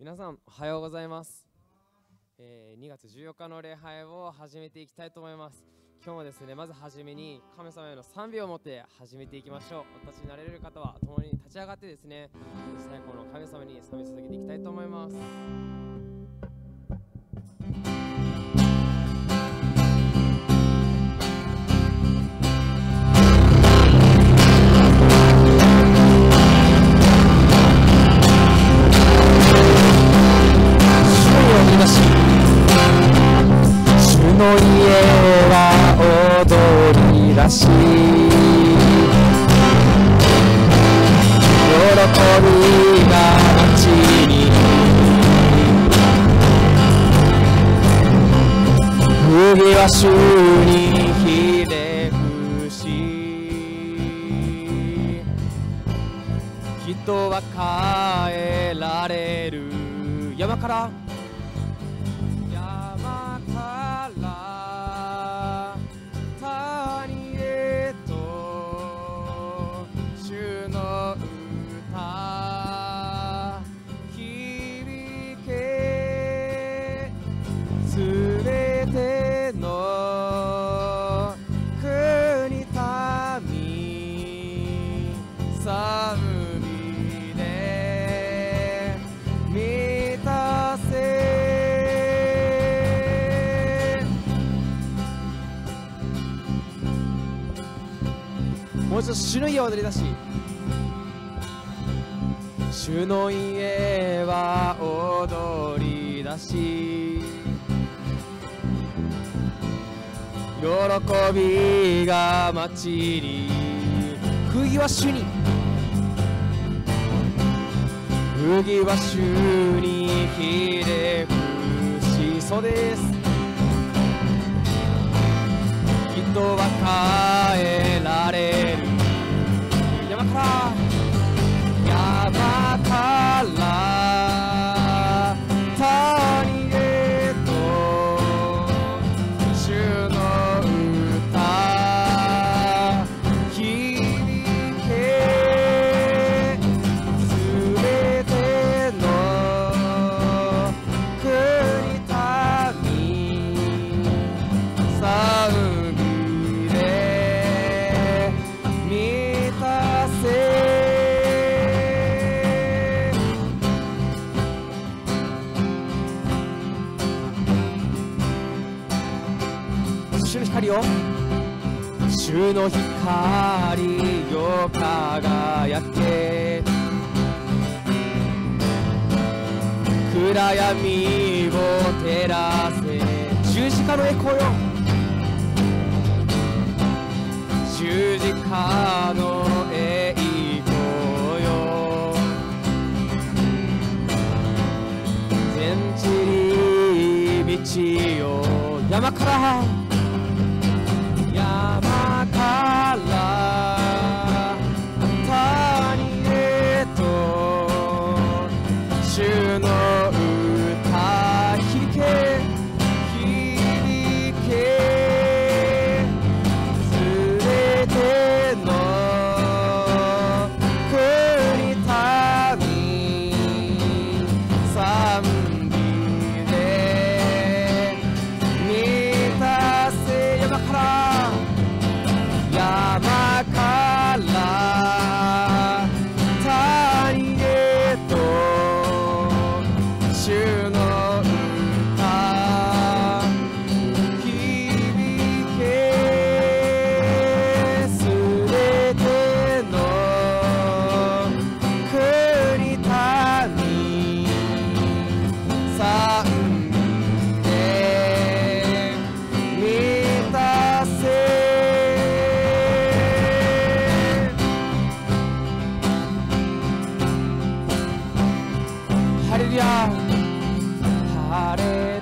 皆さんおはようございます、えー2月14日の礼拝を始めていきたいと思います。今日もですねまずはじめに神様への賛美を持って始めていきましょう。お立ちになれる方は共に立ち上がってですね最高の神様に賛美続けていきたいと思います。 그. 主の家を踊り出し主の家は踊り出し喜びが街に釘は主に釘は主にひれ伏しそうです。人は変えられる。Yeah, Heartache.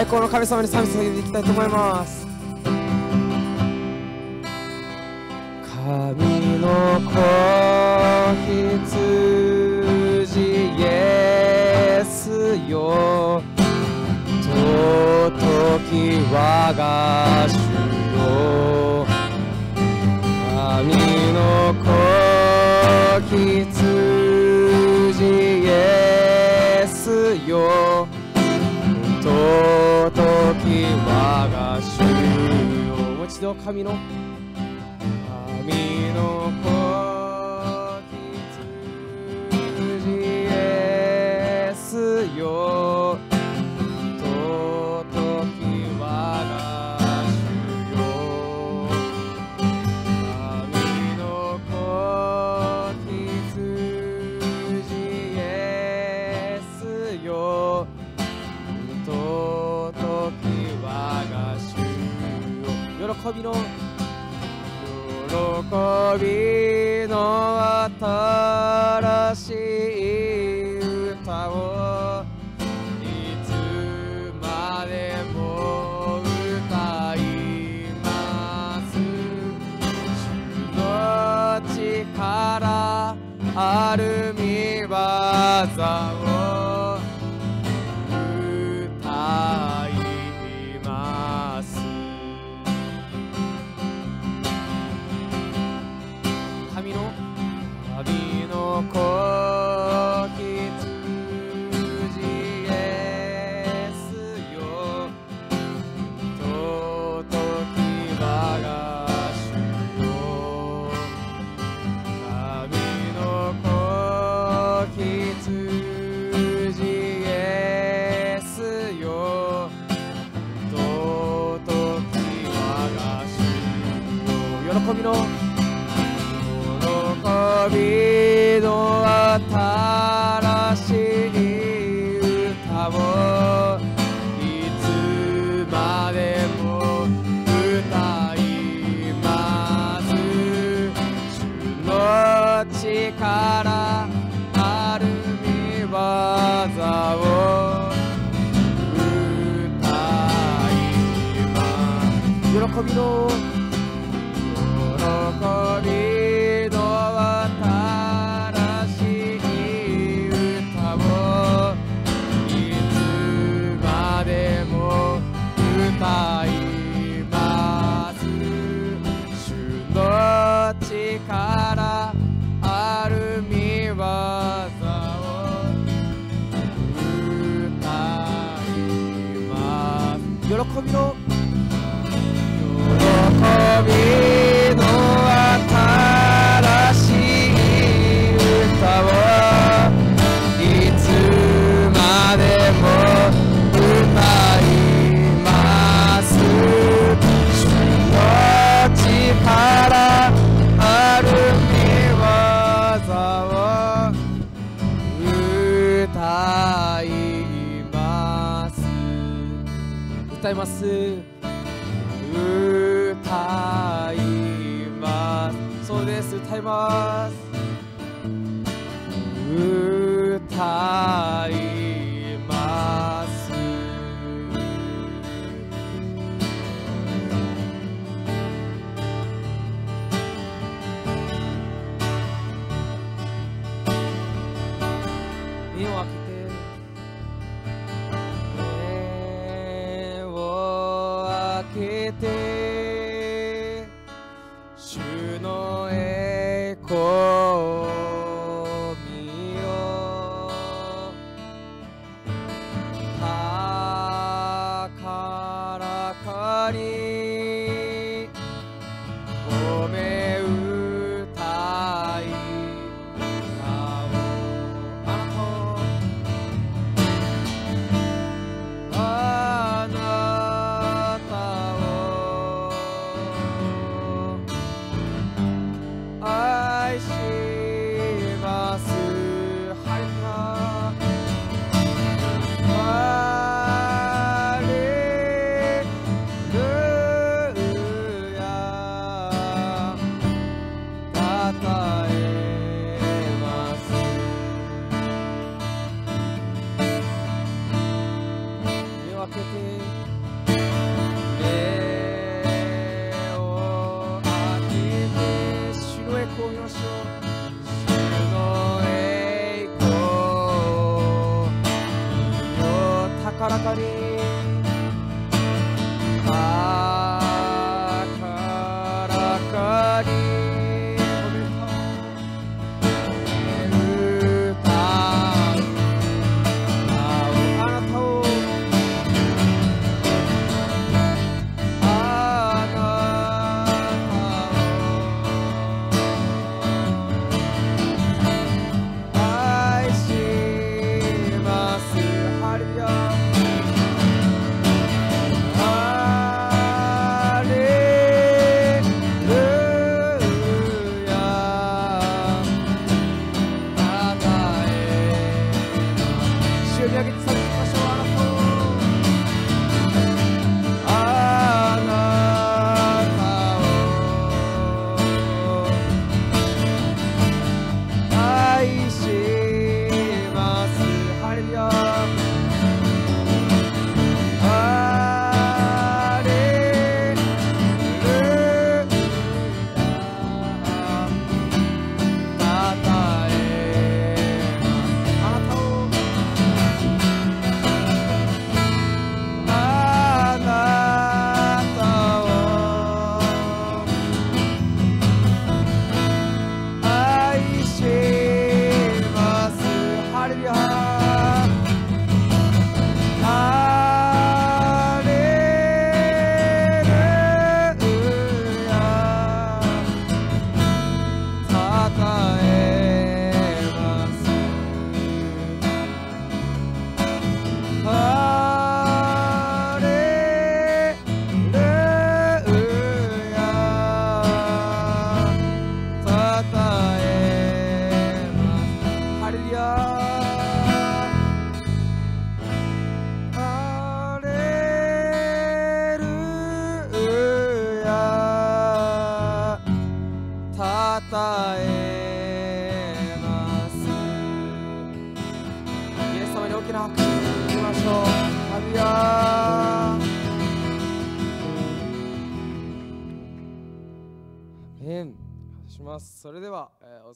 最高の神様に賛美させていきたいと思います。神の子羊イエスよ尊き我が主よ。神の子羊イエスよ。が主よもう一度神の神の子羊エスよ。びの。喜びの新しい歌をいつまでも歌います。主の力ある見技を。扉を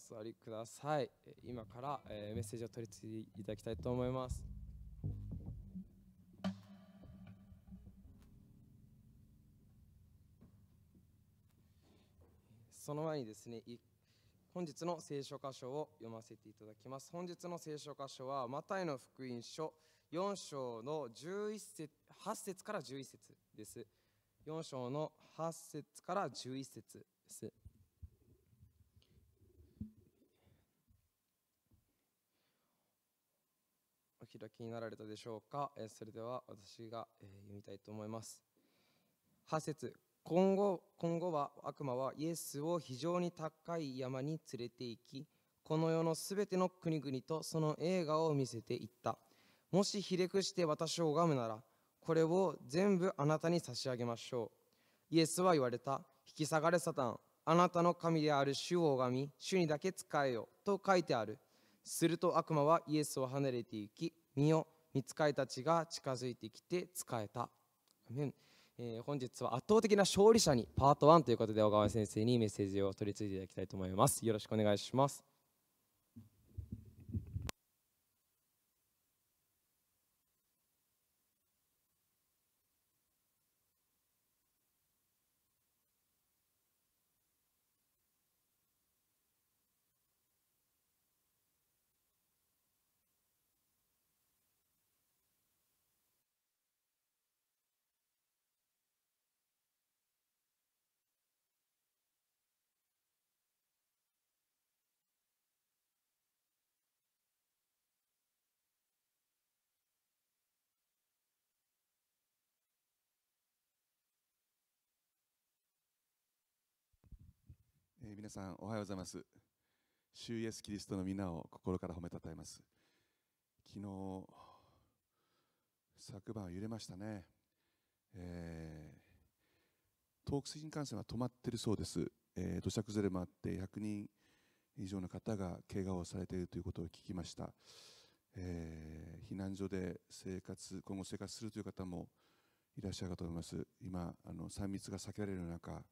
座りください。今から、えーメッセージを取り次いでいただきたいと思います。その前にですね本日の聖書箇所を読ませていただきます。本日の聖書箇所はマタイの福音書4章の11節8節から11節です。4章の8節から11節です。開きになられたでしょうか、えそれでは私が、え読みたいと思います。8節今後今後は悪魔はイエスを非常に高い山に連れて行きこの世のすべての国々とその映画を見せていったもしひれ伏して私を拝むならこれを全部あなたに差し上げましょう。イエスは言われた。引き下がれサタン。あなたの神である主を拝み、主にだけ仕えよ。と書いてある。すると悪魔はイエスを離れて行き、見よ、見つかいたちが近づいてきて使えた。えー本日は圧倒的な勝利者にパート1ということで小川先生にメッセージを取り次いでいただきたいと思います。よろしくお願いします。え皆さんおはようございます。主イエスキリストの皆を心から褒めたたえます。昨日、昨晩揺れましたね。えー東北新幹線は止まっているそうです、えー土砂崩れもあって100人以上の方が怪我をされているということを聞きました。えー避難所で生活今後生活するという方もいらっしゃるかと思います。今あの3密が避けられる中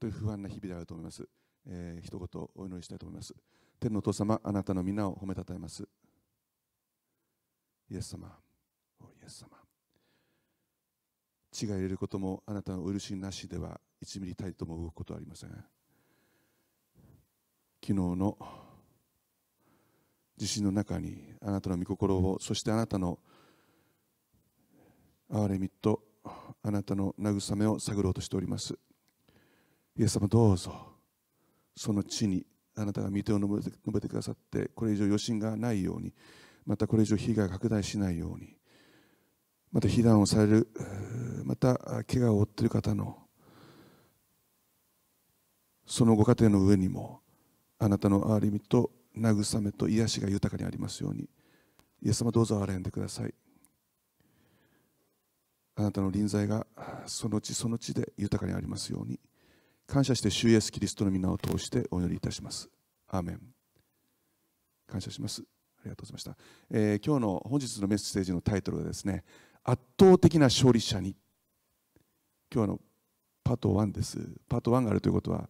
本当に不安な日々であると思います。えー、一言お祈りしたいと思います。天のお父様、あなたの皆を褒めたたえます。イエス様、おイエス様。血が入れることもあなたのお許しなしでは1ミリたりとも動くことはありません。昨日の地震の中にあなたの御心を、そしてあなたの憐れみとあなたの慰めを探ろうとしております。イエス様どうぞ。その地にあなたが御手を述べてくださってこれ以上余震がないようにまたこれ以上被害が拡大しないようにまた避難をされるまた怪我を負っている方のそのご家庭の上にもあなたの憐れみと慰めと癒しが豊かにありますようにイエス様どうぞ憐れんでください。あなたの臨在がその地その地で豊かにありますように感謝して主イエスキリストの皆を通してお祈りいたします。アーメン。感謝します。ありがとうございました。えー今日の本日のメッセージのタイトルはですね、圧倒的な勝利者に。今日のパート1です。パート1があるということは、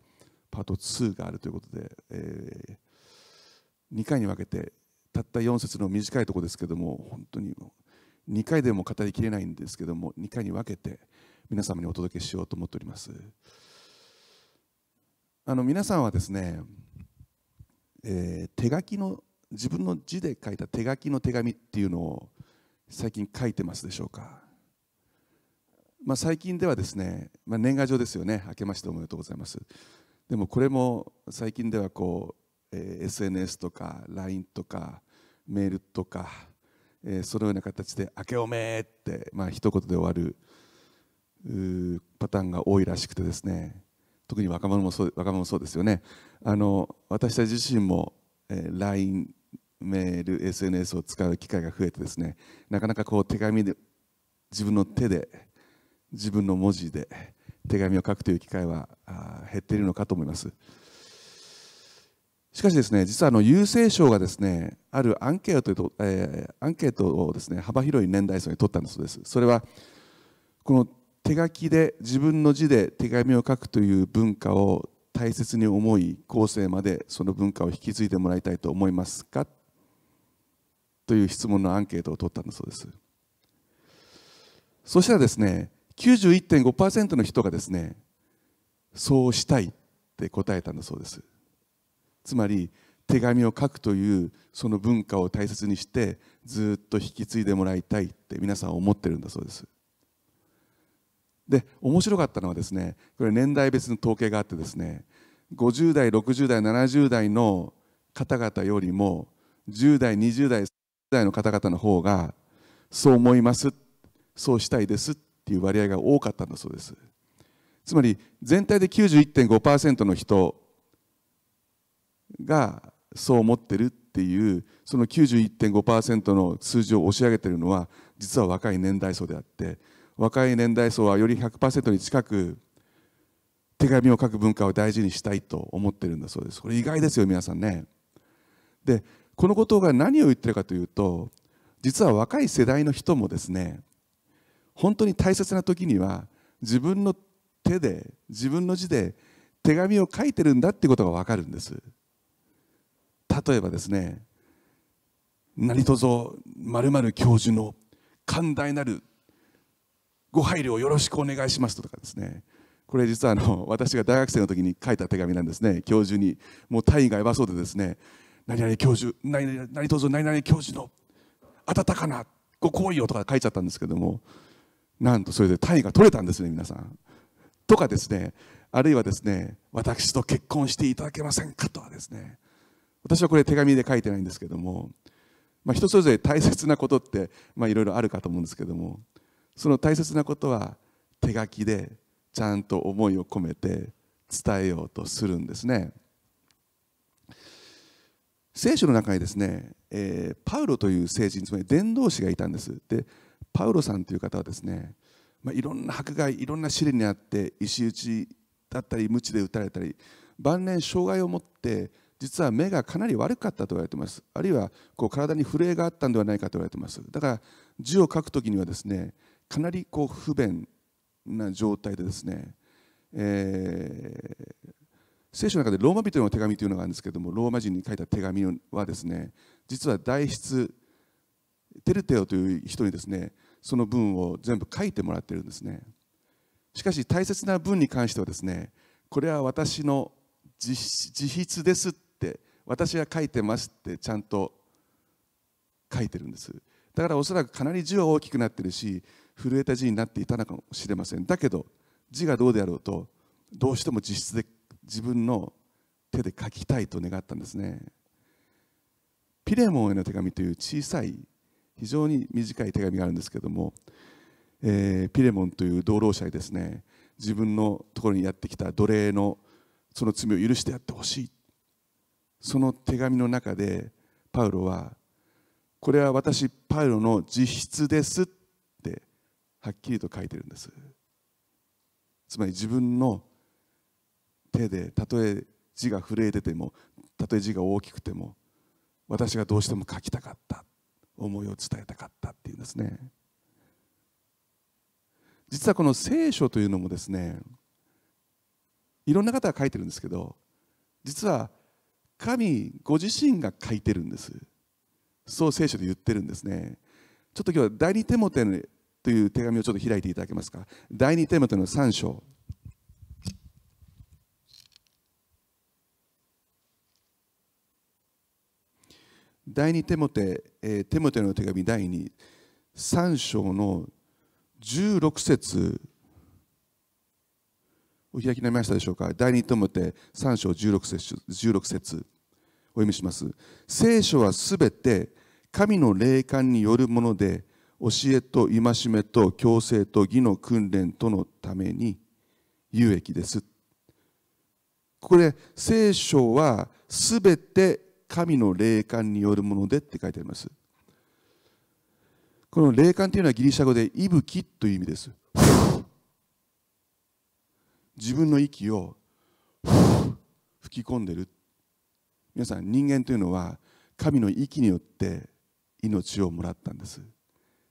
パート2があるということで、え2回に分けて、たった4節の短いところですけども、本当に2回でも語りきれないんですけども、2回に分けて皆様にお届けしようと思っております。あの皆さんはですね、えー手書きの自分の字で書いた手書きの手紙っていうのを最近書いてますでしょうか、まあ、最近ではですね、まあ、年賀状ですよね。明けましておめでとうございます。でもこれも最近ではこう、えー SNS とか LINE とかメールとか、えーそのような形で「明けおめ」って、まあ一言で終わるパターンが多いらしくてですね。特に若者もそう若者もそうですよね。あの私たち自身も、えー LINE メール SNS を使う機会が増えてですねなかなかこう手紙で自分の手で自分の文字で手紙を書くという機会はあ減っているのかと思います。しかしですね実はあの郵政省がですねあるアンケートと、えーアンケートをですね幅広い年代層に取ったんだそうです。それはこの手書きで自分の字で手紙を書くという文化を大切に思い後世までその文化を引き継いでもらいたいと思いますか？という質問のアンケートを取ったんだそうです。そしたらですね91.5%の人がですねそうしたいって答えたんだそうです。つまり手紙を書くというその文化を大切にしてずっと引き継いでもらいたいって皆さん思ってるんだそうです。で面白かったのはですねこれ年代別の統計があってですね50代60代70代の方々よりも10代20代30代の方々の方がそう思いますそうしたいですっていう割合が多かったんだそうです。つまり全体で91.5%の人がそう思ってるっていうその91.5%の数字を押し上げているのは実は若い年代層であって若い年代層はより100%に近く手紙を書く文化を大事にしたいと思ってるんだそうです。これ意外ですよ皆さんね。でこのことが何を言ってるかというと実は若い世代の人もですね本当に大切な時には自分の手で自分の字で手紙を書いてるんだってことが分かるんです。例えばですね何卒まる教授の寛大なるご配慮をよろしくお願いしますとかですね。これ実はあの私が大学生の時に書いた手紙なんですね。教授にもう大意がやばそうでですね。何々教授何々何卒何々教授の温かなご好意をとか書いちゃったんですけども。なんとそれで単位が取れたんですね皆さん。とかですね。あるいはですね私と結婚していただけませんかとかですね。私はこれ手紙で書いてないんですけども、まあ、人それぞれ大切なことっていろいろあるかと思うんですけども。その大切なことは手書きでちゃんと思いを込めて伝えようとするんですね。聖書の中にですね、えー、パウロという聖人つまり伝道師がいたんです。でパウロさんという方はですね、まあ、いろんな迫害いろんな試練にあって石打ちだったり鞭で打たれたり晩年障害を持って実は目がかなり悪かったと言われています。あるいはこう体に震えがあったんではないかと言われています。だから字を書く時にはですねかなりこう不便な状態でですね、えー、聖書の中でローマ人の手紙というのがあるんですけどもローマ人に書いた手紙はですね実は代筆テルテオという人にですねその文を全部書いてもらってるんですね。しかし大切な文に関してはですねこれは私の自筆ですって私が書いてますってちゃんと書いてるんです。だからおそらくかなり字は大きくなってるし震えた字になっていたのかもしれません。だけど字がどうであろうとどうしても実質で自分の手で書きたいと願ったんですね。ピレモンへの手紙という小さい非常に短い手紙があるんですけども、えー、ピレモンという同労者にですね。自分のところにやってきた奴隷のその罪を許してやってほしい。その手紙の中でパウロはこれは私パウロの自筆ですはっきりと書いてるんです。つまり自分の手でたとえ字が震えててもたとえ字が大きくても私がどうしても書きたかった思いを伝えたかったっていうんですね。実はこの聖書というのもですねいろんな方が書いてるんですけど実は神ご自身が書いてるんです。そう聖書で言ってるんですね。ちょっと今日は第二テモテという手紙をちょっと開いていただけますか？第二テモテの3章。第二テモテ、えー、テモテの手紙第2、3章の16節。お開きになりましたでしょうか？第二テモテ3章16節 ,16 節。お読みします。聖書はすべて神の霊感によるもので教えと戒めと強制と義の訓練とのために有益です。ここで聖書はすべて神の霊感によるものでって書いてあります。この霊感というのはギリシャ語で息吹という意味です。自分の息を吹き込んでる。皆さん人間というのは神の息によって命をもらったんです。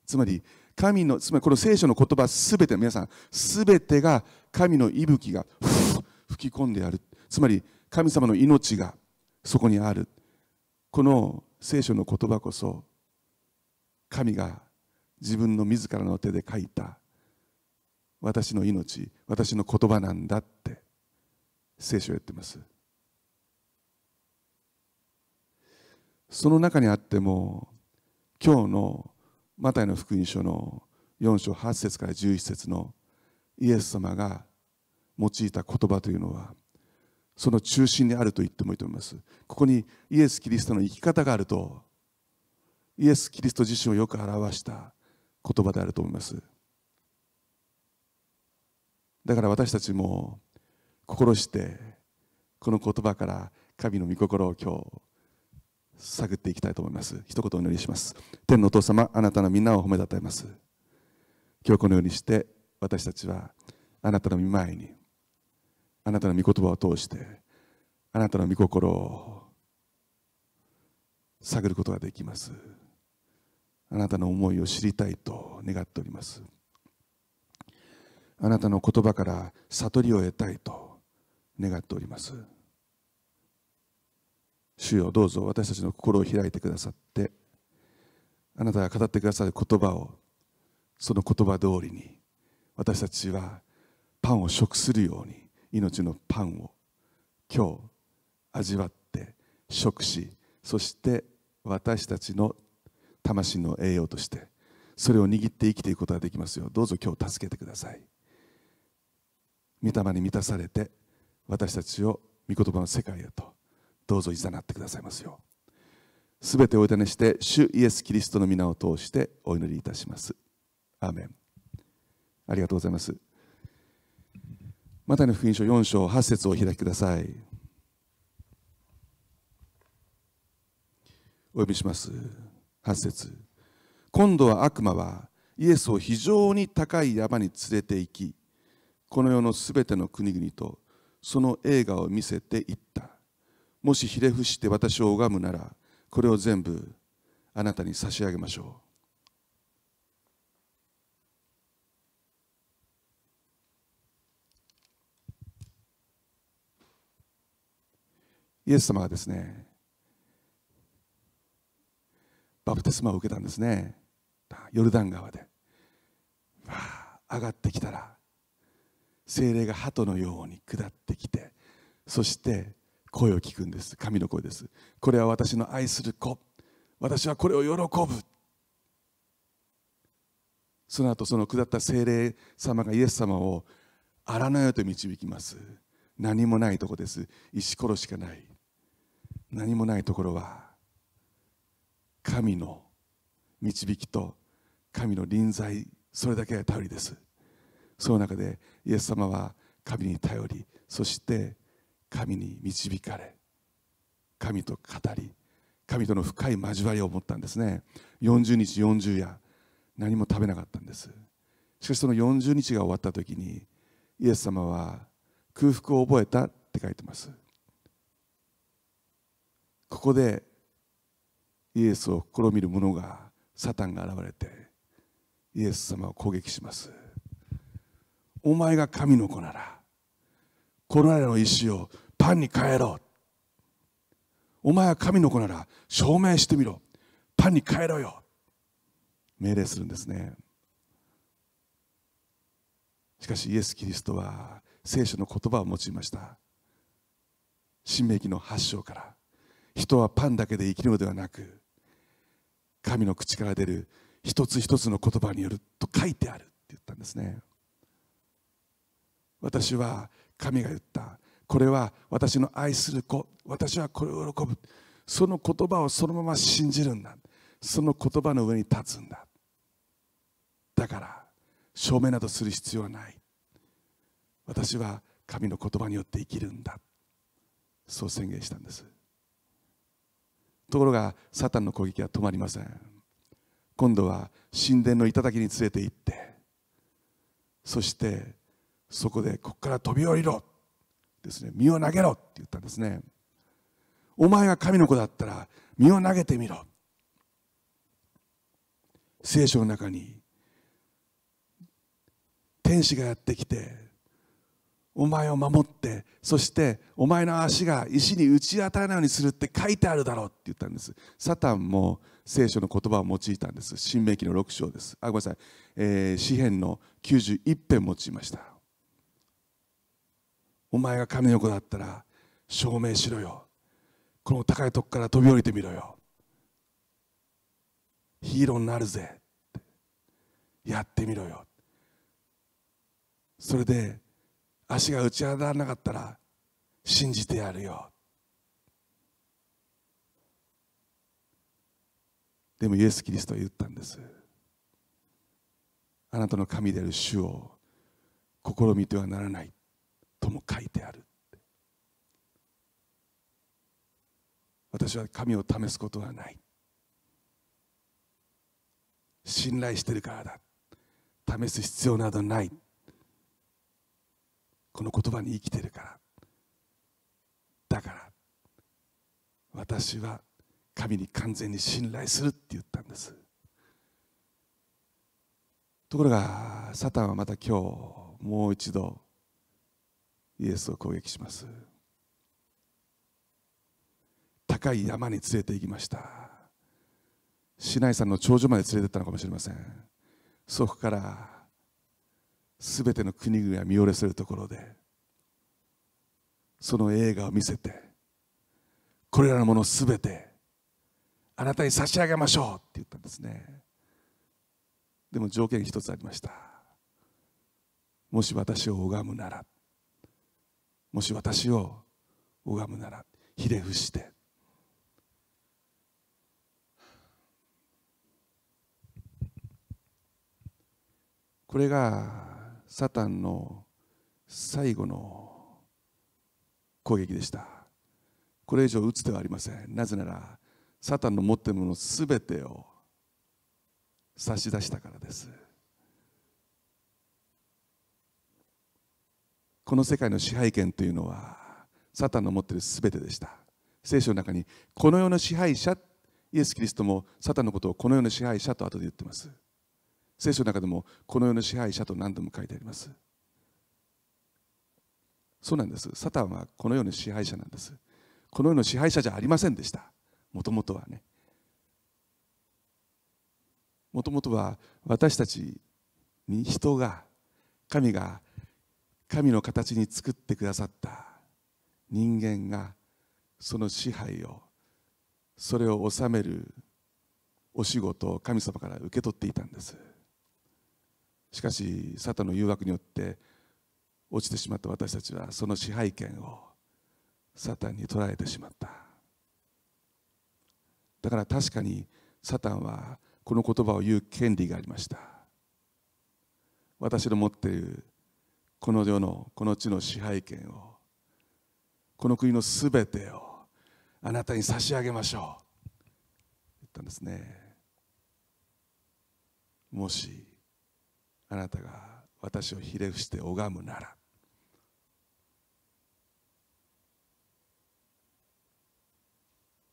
つまり神のつまりこの聖書の言葉すべて皆さんすべてが神の息吹が吹き込んである。つまり神様の命がそこにある。この聖書の言葉こそ神が自分の自らの手で書いた私の命私の言葉なんだって聖書を言ってます。その中にあっても今日のマタイの福音書の4章8節から11節のイエス様が用いた言葉というのはその中心にあると言ってもいいと思います。ここにイエス・キリストの生き方があるとイエス・キリスト自身をよく表した言葉であると思います。だから私たちも心してこの言葉から神の御心を今日探っていきたいと思います。一言お祈りします。天のお父様あなたのみんなを褒めたたえます。今日このようにして私たちはあなたの御前にあなたの御言葉を通してあなたの御心を探ることができます。あなたの思いを知りたいと願っております。あなたの言葉から悟りを得たいと願っております。主よどうぞ私たちの心を開いてくださってあなたが語ってくださる言葉をその言葉通りに私たちはパンを食するように命のパンを今日味わって食しそして私たちの魂の栄養としてそれを握って生きていくことができますよどうぞ今日助けてください。御霊に満たされて私たちを御言葉の世界へとどうぞいざなってくださいますよすべておいたねして主イエス・キリストの皆を通してお祈りいたします。アーメン。ありがとうございます。マタイの福音書4章8節をお開きください。お呼びします。8節。今度は悪魔はイエスを非常に高い山に連れて行きこの世のすべての国々とその映画を見せていった。もしひれ伏して私を拝むならこれを全部あなたに差し上げましょう。イエス様がですねバプテスマを受けたんですね。ヨルダン川で。わあ上がってきたら精霊が鳩のように下ってきてそして声を聞くんです。神の声です。これは私の愛する子。私はこれを喜ぶ。その後その下った精霊様がイエス様を荒野へと導きます。何もないとこです。石ころしかない。何もないところは神の導きと神の臨在それだけが頼りです。その中でイエス様は神に頼りそして神に導かれ神と語り神との深い交わりを持ったんですね。40日40夜何も食べなかったんです。しかしその40日が終わった時にイエス様は空腹を覚えたって書いてます。ここでイエスを試みる者がサタンが現れてイエス様を攻撃します。お前が神の子ならこのらの石をパンに変えろ。お前は神の子なら証明してみろ。パンに変えろよ。命令するんですね。しかしイエス・キリストは聖書の言葉を用いました。新明記の発祥から。人はパンだけで生きるのではなく神の口から出る一つ一つの言葉によると書いてあるって言ったんですね。私は神が言った。これは私の愛する子。私はこれを喜ぶ。その言葉をそのまま信じるんだ。その言葉の上に立つんだ。だから証明などする必要はない。私は神の言葉によって生きるんだ。そう宣言したんです。ところがサタンの攻撃は止まりません。今度は神殿の頂に連れて行ってそしてそこでここから飛び降りろ。ですね。身を投げろ。って言ったんですね。お前が神の子だったら身を投げてみろ。聖書の中に天使がやってきてお前を守ってそしてお前の足が石に打ち当たらないようにするって書いてあるだろうって言ったんです。サタンも聖書の言葉を用いたんです。新明記の6章です。あごめんなさい、えー、詩篇の91編用いました。お前が神の子だったら証明しろよ。この高いとこから飛び降りてみろよ。ヒーローになるぜ。やってみろよ。それで足が打ち当たらなかったら信じてやるよ。でもイエス・キリストは言ったんです。あなたの神である主を試みてはならない。とも書いてある。私は神を試すことはない。信頼してるからだ。試す必要などない。この言葉に生きてるから。だから私は神に完全に信頼するって言ったんです。ところがサタンはまた今日もう一度イエスを攻撃します。高い山に連れて行きました。市内山の頂上まで連れてったのかもしれません。そこからすべての国々が見下ろせるところでその映画を見せてこれらのものすべてあなたに差し上げましょうって言ったんですね。でも条件一つありました。もし私を拝むならもし私を拝むならひれ伏して。これがサタンの最後の攻撃でした。これ以上打つ手はありません。なぜならサタンの持っているものすべてを差し出したからです。この世界の支配権というのはサタンの持っているすべてでした。聖書の中にこの世の支配者イエス・キリストもサタンのことをこの世の支配者と後で言ってます。聖書の中でもこの世の支配者と何度も書いてあります。そうなんです。サタンはこの世の支配者なんです。この世の支配者じゃありませんでした。もともとはね。もともとは私たちに人が神が神の形に作ってくださった人間がその支配をそれを治めるお仕事を神様から受け取っていたんです。しかしサタンの誘惑によって落ちてしまった私たちはその支配権をサタンに取られてしまった。だから確かにサタンはこの言葉を言う権利がありました。私の持っているこの世のこの地の支配権をこの国のすべてをあなたに差し上げましょう。言ったんですね。もしあなたが私をひれ伏して拝むなら。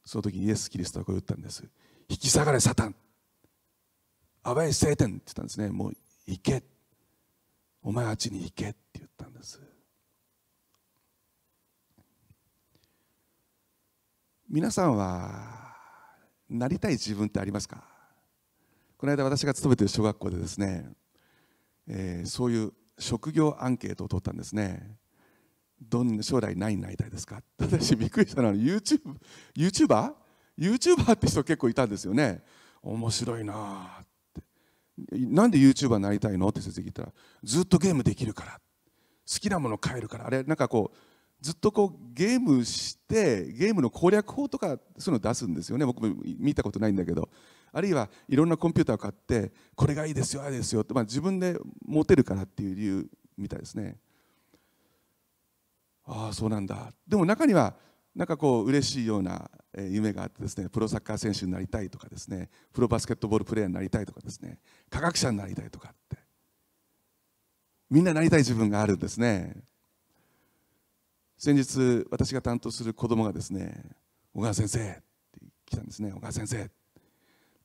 その時イエス・キリストはこう言ったんです。引き下がれサタン。アバイ聖天って言ったんですね。もう行けお前あっちに行けって言ったんです。皆さんはなりたい自分ってありますか？この間私が勤めている小学校でですね、えー、そういう職業アンケートを取ったんですね。どんな将来何になりたいですか？私びっくりしたのは YouTube YouTuber? YouTuber って人結構いたんですよね。面白いななんで YouTuber になりたいの？って先生聞いたらずっとゲームできるから。好きなもの買えるから。あれなんかこうずっとこうゲームしてゲームの攻略法とかそういうの出すんですよね。僕も見たことないんだけど。あるいはいろんなコンピューターを買ってこれがいいですよあれですよ。って、まあ、自分で持てるからっていう理由みたいですね。ああそうなんだ。でも中にはなんかこう嬉しいような夢があってですねプロサッカー選手になりたいとかですねプロバスケットボールプレーヤーになりたいとかですね科学者になりたいとかってみんななりたい自分があるんですね。先日私が担当する子供がですね小川先生って来たんですね小川先生。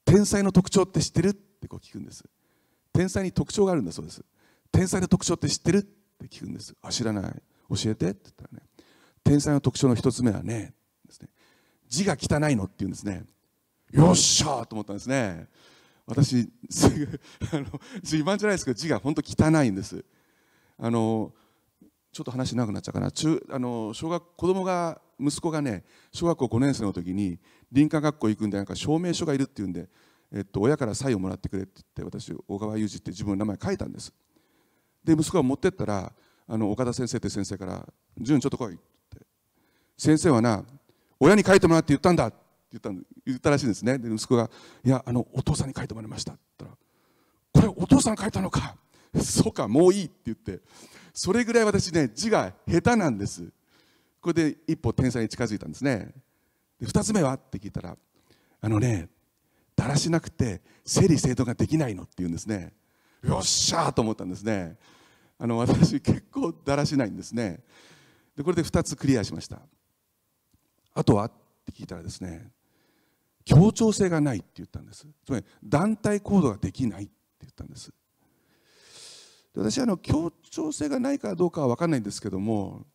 天才の特徴って知ってるってこう聞くんです。天才に特徴があるんだそうです。天才の特徴って知ってるって聞くんです。あ知らない。教えてって言ったらね天才の特徴の一つ目はねですね字が汚いのって言うんですね。よっしゃーと思ったんですね。私すぐあの自慢じゃないですけど字が本当汚いんです。あのちょっと話長くなっちゃうかな。中あの小学子供が息子がね小学校5年生の時に林間学校行くんでなんか証明書がいるっていうんで、えっと、親からサインをもらってくれって言って私小川裕二って自分の名前書いたんです。で息子が持ってったらあの岡田先生って先生から「潤ちょっと来い」「先生はな親に書いてもらって言ったんだ」って言った言ったらしいんですね。で息子が「いやあのお父さんに書いてもらいました」って言ったら「これお父さん書いたのか。そうかもういい」って言って。それぐらい私ね字が下手なんです。これで一歩天才に近づいたんですね。で2つ目は？って聞いたらあのねだらしなくて整理整頓ができないのって言うんですね。よっしゃーと思ったんですね。あの私結構だらしないんですね。でこれで2つクリアしました。あとはって聞いたらですね協調性がないって言ったんです。つまり団体行動ができないって言ったんです。で私はあの協調性がないかどうかは分かんないんですけども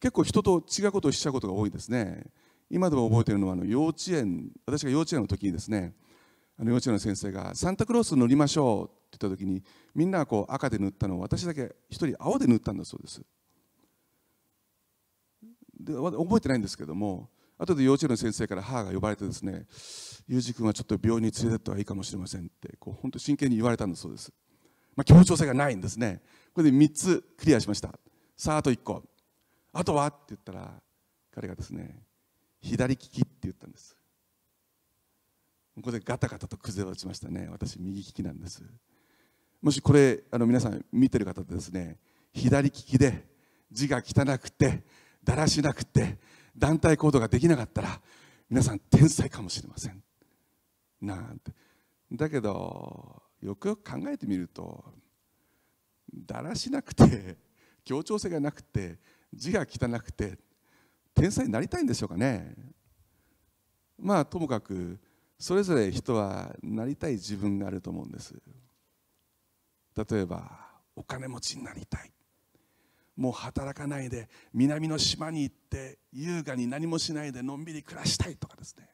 結構人と違うことをしちゃうことが多いですね。今でも覚えているのはあの幼稚園私が幼稚園の時にですねあの幼稚園の先生がサンタクロース塗りましょうって言った時にみんなはこう赤で塗ったのを私だけ一人青で塗ったんだそうです。で覚えてないんですけども後で幼稚園の先生から母が呼ばれてですね「裕二君はちょっと病院に連れてった方がいいかもしれません」ってこう本当真剣に言われたんだそうです、まあ、協調性がないんですね。これで3つクリアしました。さああと1個あとは？って言ったら彼がですね左利きって言ったんです。ここでガタガタと崩れ落ちましたね私右利きなんですもしこれあの皆さん見てる方でですね左利きで字が汚くてだらしなくて団体行動ができなかったら皆さん天才かもしれません。なんて。だけどよくよく考えてみるとだらしなくて協調性がなくて字が汚くて天才になりたいんでしょうかね。まあともかくそれぞれ人はなりたい自分があると思うんです。例えばお金持ちになりたい。もう働かないで南の島に行って優雅に何もしないでのんびり暮らしたいとかですね。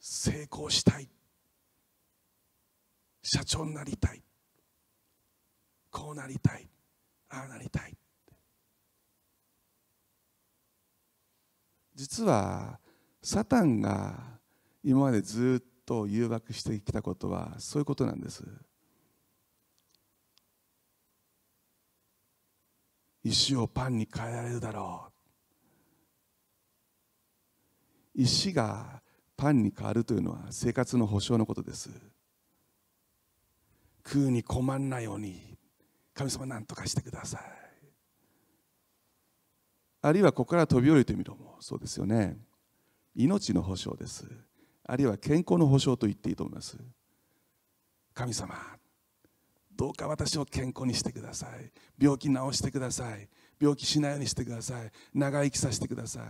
成功したい。社長になりたい。こうなりたい。ああなりたい。実はサタンが今までずっと誘惑してきたことはそういうことなんです。石をパンに変えられるだろう。石がパンに変わるというのは生活の保障のことです。食うに困んないように神様何とかしてください。あるいはここから飛び降りてみろもそうですよね。命の保証です。あるいは健康の保証と言っていいと思います。神様どうか私を健康にしてください。病気治してください。病気しないようにしてください。長生きさせてください。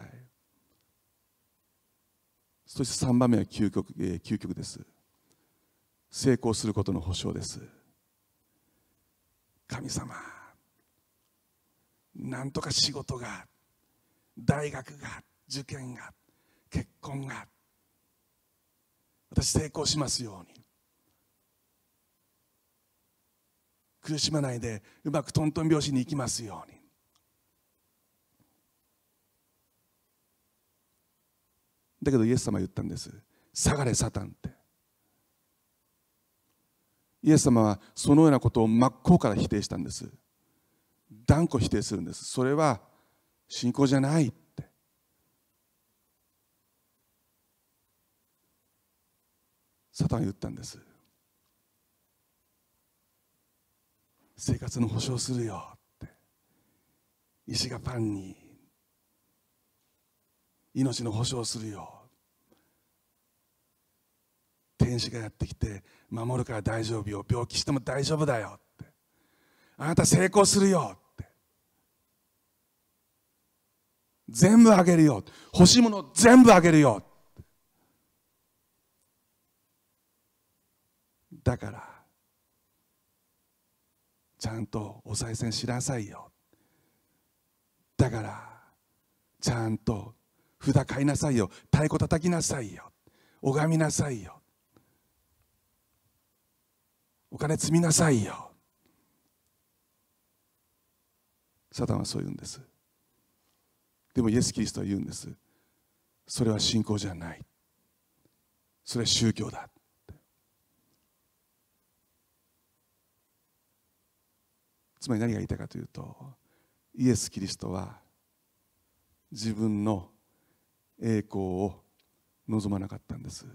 そして3番目は究極,、えー、究極です。成功することの保証です。神様なんとか仕事が大学が受験が結婚が私成功しますように。苦しまないでうまくトントン拍子に行きますように。だけどイエス様は言ったんです。下がれサタンって。イエス様はそのようなことを真っ向から否定したんです。断固否定するんです。それは信仰じゃないって。サタン言ったんです。生活の保証するよって。石がパンに命の保証するよ。天使がやってきて守るから大丈夫よ。病気しても大丈夫だよって。あなた成功するよって。全部あげるよ欲しいもの全部あげるよだからちゃんとお賽銭しなさいよ。だからちゃんと札買いなさいよ。太鼓叩きなさいよ。拝みなさいよ。お金積みなさいよ。サタンはそう言うんです。でもイエス・キリストは言うんです。それは信仰じゃない。それは宗教だ。つまり何が言いたいかというとイエス・キリストは自分の栄光を望まなかったんです。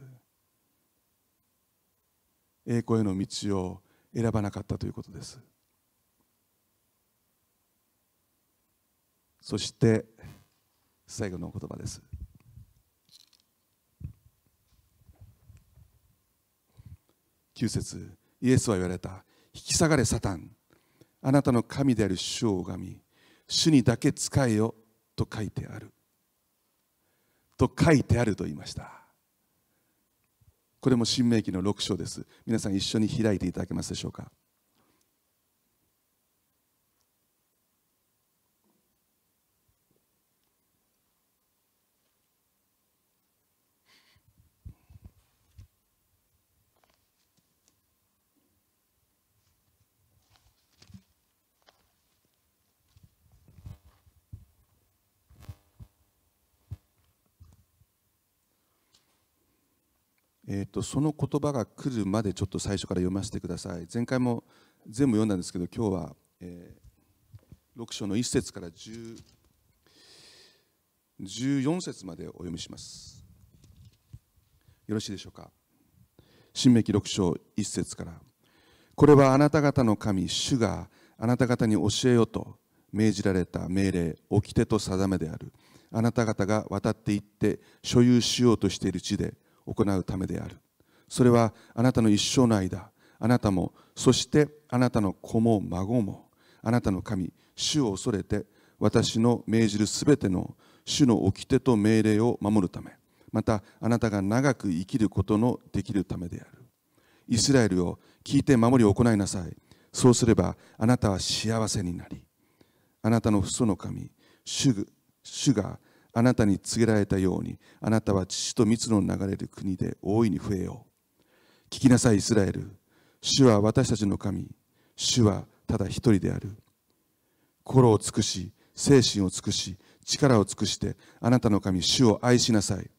栄光への道を選ばなかったということです。そして最後の言葉です。9節イエスは言われた。引き下がれサタン。あなたの神である主を拝み主にだけ使えよと書いてある。と書いてあると言いました。これも新明記の6章です。皆さん一緒に開いていただけますでしょうか？その言葉が来るまでちょっと最初から読ませてください。前回も全部読んだんですけど今日は、えー、6章の1節から14節までお読みします。よろしいでしょうか？新明記6章1節からこれはあなた方の神主があなた方に教えよと命じられた命令掟と定めである。あなた方が渡っていって所有しようとしている地で行うためである。それはあなたの一生の間あなたもそしてあなたの子も孫もあなたの神主を恐れて私の命じるすべての主の掟と命令を守るためまたあなたが長く生きることのできるためである。イスラエルを聞いて守りを行いなさい。そうすればあなたは幸せになりあなたの父祖の神主主があなたに告げられたようにあなたは父と蜜の流れる国で大いに増えよう。聞きなさいイスラエル。主は私たちの神。主はただ一人である。心を尽くし精神を尽くし力を尽くしてあなたの神主を愛しなさい。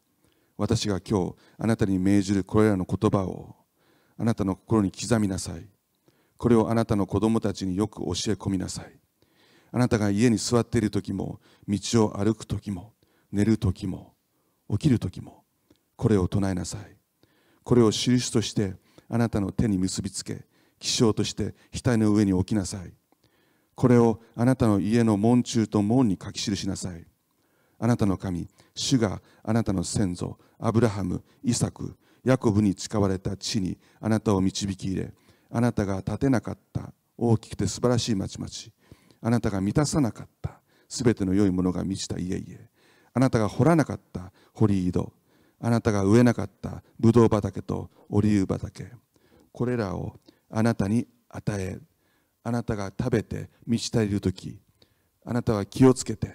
私が今日あなたに命じるこれらの言葉をあなたの心に刻みなさい。これをあなたの子供たちによく教え込みなさい。あなたが家に座っている時も道を歩く時も寝る時も起きる時もこれを唱えなさい。これを印としてあなたの手に結びつけ気象として額の上に置きなさい。これをあなたの家の門中と門に書き記しなさい。あなたの神主があなたの先祖アブラハムイサクヤコブに誓われた地にあなたを導き入れあなたが建てなかった大きくて素晴らしい町々あなたが満たさなかったすべての良いものが満ちた家々あなたが掘らなかった堀井戸あなたが植えなかったブドウ畑とオリーブ畑これらをあなたに与えあなたが食べて満ち足りる時あなたは気をつけて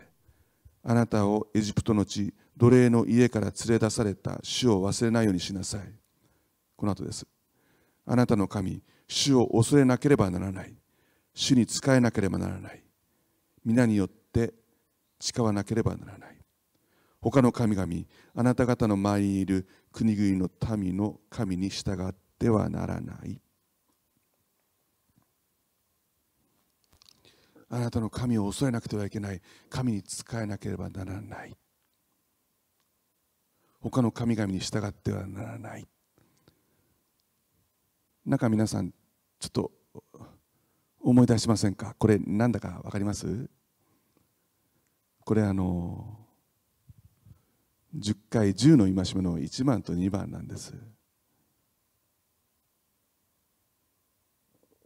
あなたをエジプトの地奴隷の家から連れ出された主を忘れないようにしなさい。この後です。あなたの神主を恐れなければならない。主に仕えなければならない。皆によって誓わなければならない。他の神々あなた方の周りにいる国々の民の神に従ってはならない。あなたの神を恐れなくてはいけない。神に仕えなければならない。他の神々に従ってはならない。なんか皆さんちょっと思い出しませんか？これなんだか分かります？これあの10回10の戒めの1番と2番なんです。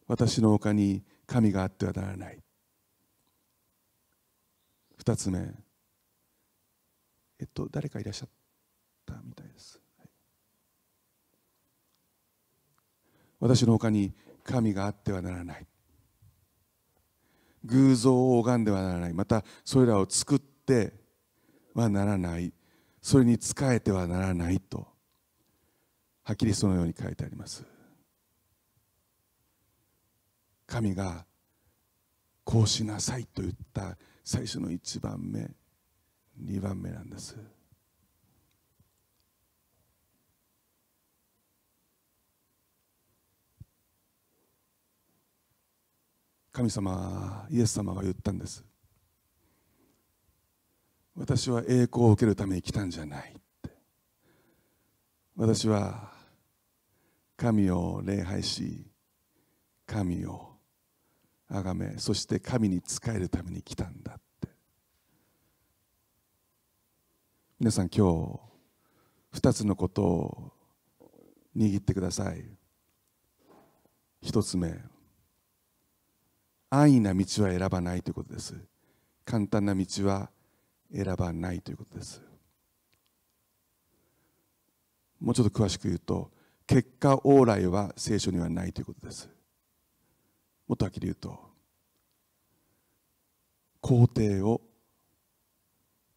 私の他に神があってはならない。2つ目。えっと誰かいらっしゃったみたいです、私の他に神があってはならない。偶像を拝んではならない。またそれらを作ってはならない。それに仕えてはならないとはっきりそのように書いてあります。神がこうしなさいと言った最初の1番目2番目なんです。神様イエス様が言ったんです。私は栄光を受けるために来たんじゃないって。私は神を礼拝し神を崇めそして神に仕えるために来たんだって。皆さん今日2つのことを握ってください。一つ目安易な道は選ばないということです。簡単な道は選ばないということです。もうちょっと詳しく言うと結果往来は聖書にはないということです。もっとはっきり言うと工程を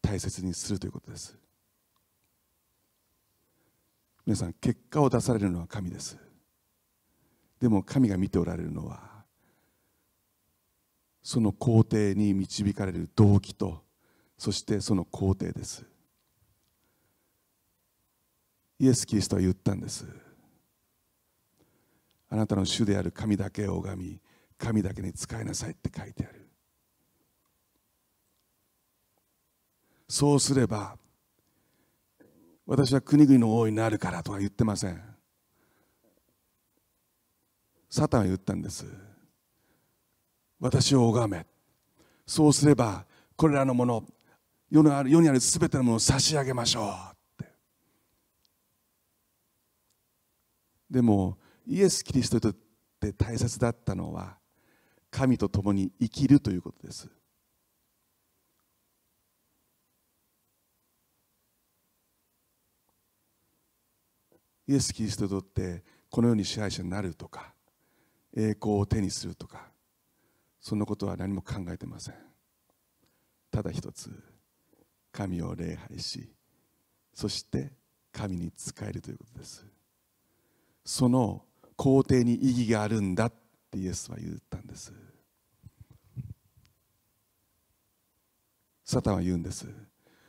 大切にするということです。皆さん結果を出されるのは神です。でも神が見ておられるのはその工程に導かれる動機とそしてその工程です。イエス・キリストは言ったんです。あなたの主である神だけを拝み神だけに仕えなさいって書いてある。そうすれば私は国々の王になるからとは言ってません。サタンは言ったんです。私を拝め。そうすればこれらのもの世のある世にある全てのものを差し上げましょうって。でもイエス・キリストにとって大切だったのは神と共に生きるということです。イエス・キリストにとってこのように支配者になるとか栄光を手にするとかそんなことは何も考えてません。ただ一つ神を礼拝しそして神に仕えるということです。その皇帝に意義があるんだってイエスは言ったんです。サタンは言うんです。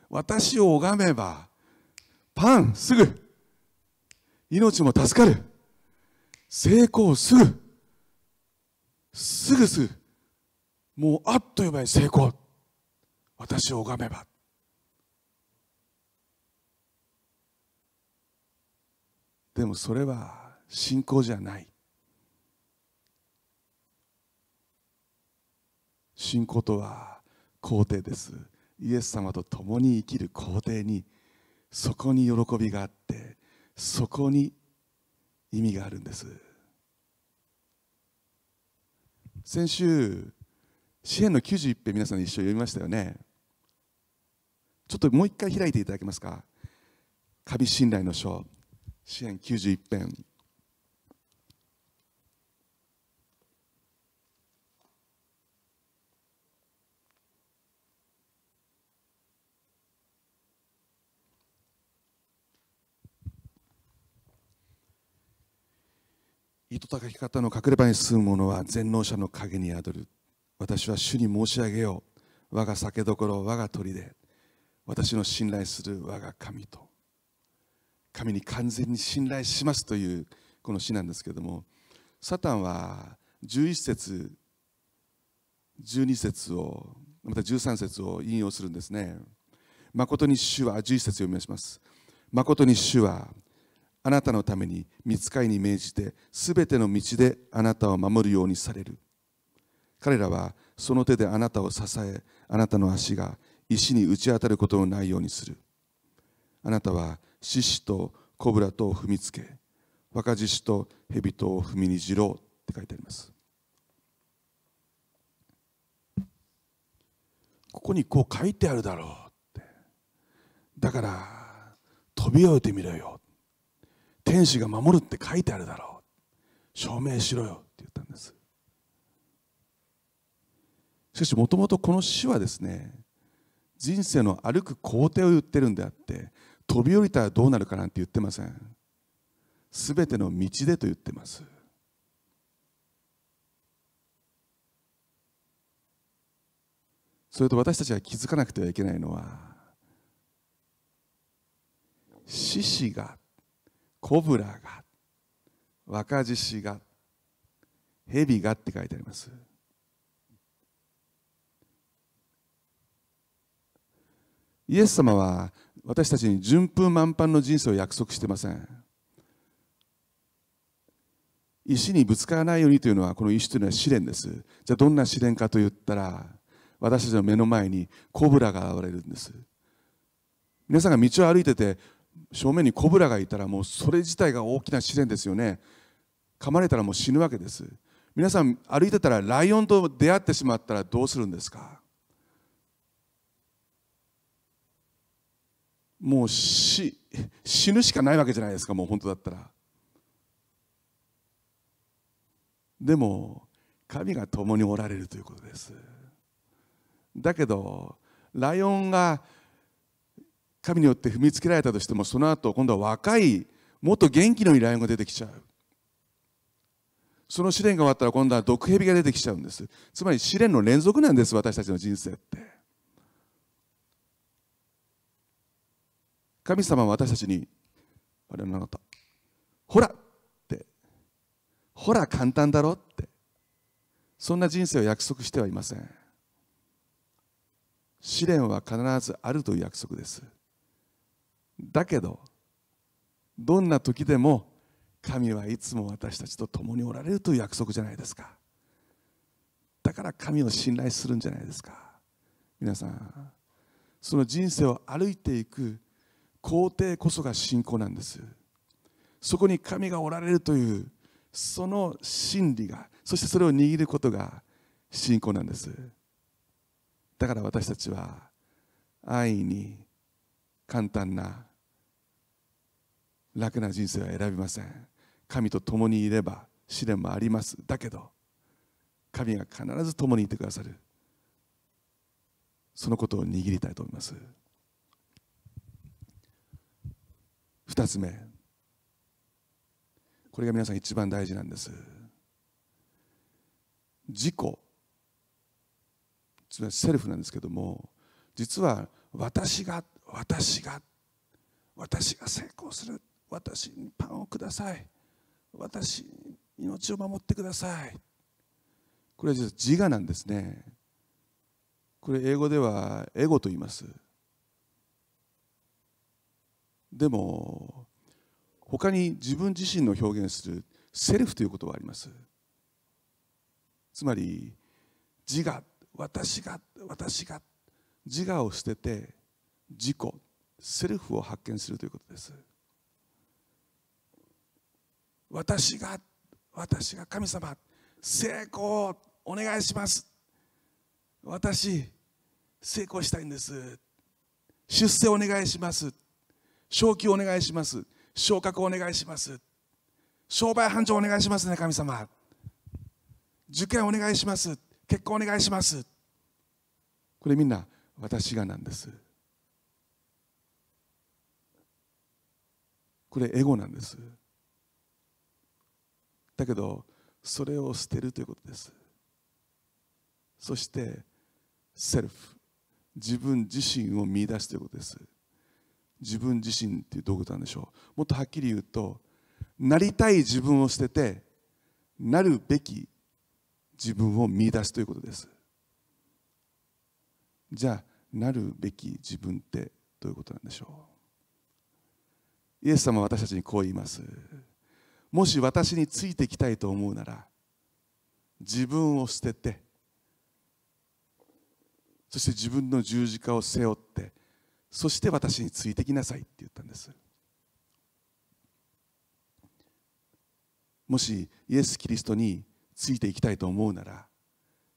私を拝めばパンすぐ命も助かる。成功すぐすぐすぐもうあっという間に成功。私を拝めば。でもそれは信仰じゃない。信仰とは皇帝です。イエス様と共に生きる皇帝にそこに喜びがあってそこに意味があるんです。先週詩篇の91編皆さん一緒に読みましたよね。ちょっともう一回開いていただけますか？神信頼の書。詩篇91編。糸高き方の隠れ場に住む者は全能者の陰に宿る。私は主に申し上げよう。我が酒どころ我が砦。私の信頼する我が神と。神に完全に信頼しますというこの詩なんですけれどもサタンは11節12節をまた13節を引用するんですね。誠に主は11節を読みします。誠に主はあなたのために見つかいに命じてすべての道であなたを守るようにされる。彼らはその手であなたを支えあなたの足が石に打ち当たることのないようにする。あなたは獅子とコブラとを踏みつけ若獅子と蛇とを踏みにじろうって書いてあります。ここにこう書いてあるだろうって。だから飛び降りてみろよ。天使が守るって書いてあるだろう。証明しろよって言ったんです。しかしもともとこの詩はですね人生の歩く工程を言ってるんであって飛び降りたらどうなるかなんて言ってません。すべての道でと言ってます。それと私たちが気づかなくてはいけないのは獅子がコブラが若獅子が蛇がって書いてあります。イエス様は私たちに順風満帆の人生を約束してません。石にぶつからないようにというのはこの石というのは試練です。じゃあどんな試練かと言ったら私たちの目の前にコブラが現れるんです。皆さんが道を歩いてて正面にコブラがいたらもうそれ自体が大きな試練ですよね。噛まれたらもう死ぬわけです。皆さん歩いてたらライオンと出会ってしまったらどうするんですか？もう死死ぬしかないわけじゃないですかもう本当だったら。でも神が共におられるということです。だけどライオンが神によって踏みつけられたとしてもその後今度は若いもっと元気のいいライオンが出てきちゃう。その試練が終わったら今度は毒蛇が出てきちゃうんです。つまり試練の連続なんです私たちの人生って。神様は私たちにあれなた。ほらって。ほら簡単だろって。そんな人生を約束してはいません。試練は必ずあるという約束です。だけどどんな時でも神はいつも私たちと共におられるという約束じゃないですか。だから神を信頼するんじゃないですか。皆さんその人生を歩いていく工程こそが信仰なんです。そこに神がおられるというその真理がそしてそれを握ることが信仰なんです。だから私たちは安易に簡単な楽な人生は選びません。神と共にいれば試練もあります。だけど神が必ず共にいてくださる。そのことを握りたいと思います。二つ目。これが皆さん一番大事なんです。自己。つまりセルフなんですけども実は私が私が私が成功する。私にパンをください。私命を守ってください。これは実は自我なんですね。これ英語ではエゴと言います。でも他に自分自身の表現するセルフということはあります。つまり自我私が私が自我を捨てて自己セルフを発見するということです。私が私が神様成功お願いします。私成功したいんです。出世お願いします。昇給お願いします。昇格お願いします。商売繁盛お願いしますね神様。受験お願いします。結婚お願いします。これみんな私がなんです。これエゴなんです。だけどそれを捨てるということです。そしてセルフ。自分自身を見出すということです。自分自身ってどういうことなんでしょう。もっとはっきり言うとなりたい自分を捨ててなるべき自分を見出すということです。じゃあなるべき自分ってどういうことなんでしょう。イエス様は私たちにこう言います。もし私についてきたいと思うなら自分を捨ててそして自分の十字架を背負ってそして私についてきなさいって言ったんです。もしイエス・キリストについていきたいと思うなら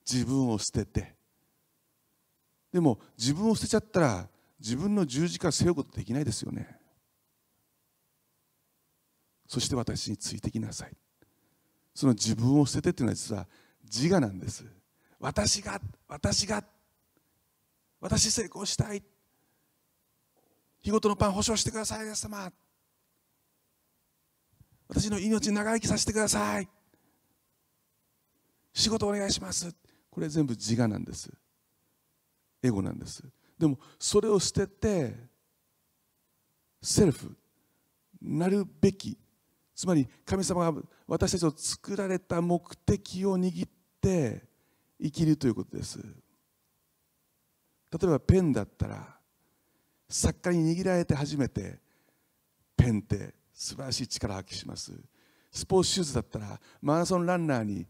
自分を捨てて。でも自分を捨てちゃったら自分の十字架を背負うことできないですよね。そして私についてきなさい。その自分を捨ててっていうのは実は自我なんです。私が私が私成功したい。日ごとのパン保証してください皆様。私の命長生きさせてください。仕事お願いします。これ全部自我なんです。エゴなんです。でもそれを捨ててセルフ。なるべき。つまり神様が私たちを作られた目的を握って生きるということです。例えばペンだったら作家に握られて初めてペンって素晴らしい力を発揮します。スポーツシューズだったらマラソンランナーに